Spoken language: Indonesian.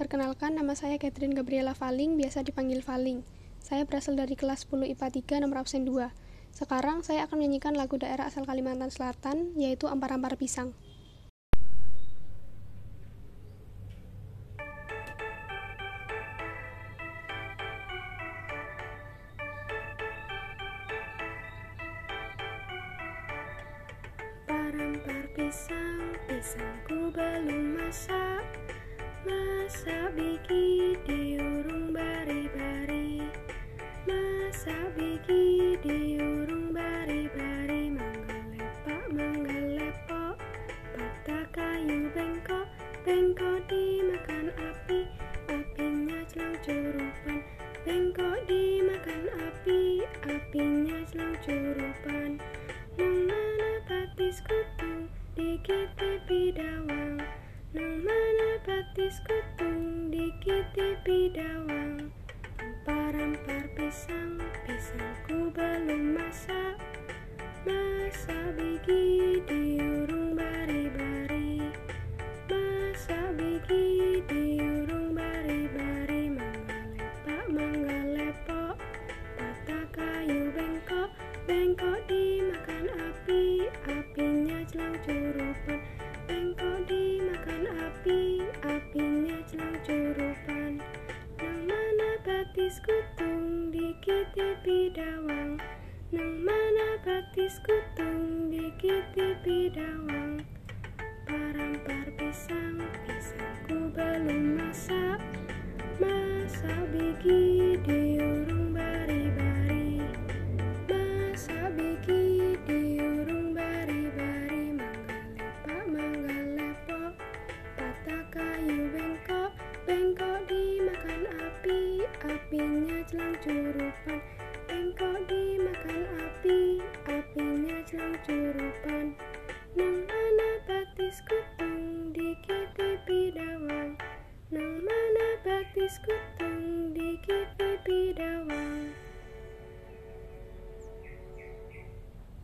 Perkenalkan, nama saya Catherine Gabriela Faling, biasa dipanggil Faling. Saya berasal dari kelas 10 IPA 3 nomor absen 2. Sekarang saya akan menyanyikan lagu daerah asal Kalimantan Selatan, yaitu Ampar-Ampar Pisang. Ampar-ampar pisang, pisangku belum masak Masak biji diurung bari-bari. Masak biji diurung bari-bari. Mangga lepak, mangga lepok Patah kayu bengkok, bengkok dimakan api. Apinya celang curupan. Bengkok dimakan api, apinya celang curupan batis kutung dikiti bidawang Ampar-ampar pisang, pisangku belum masak. Masak bigi diurung bari-bari Masak bigi diurung bari-bari Mangga lepak, mangga lepok Patah kayu bengkok, bengkok dimakan api apinya celang curupan kutung dikiti bidawang nang mana batis kutung dimakan api apinya celang curupan. Bengkok dimakan api apinya celang curupan. Nang mana batis kutung dikiti bidawang nang mana batis kutung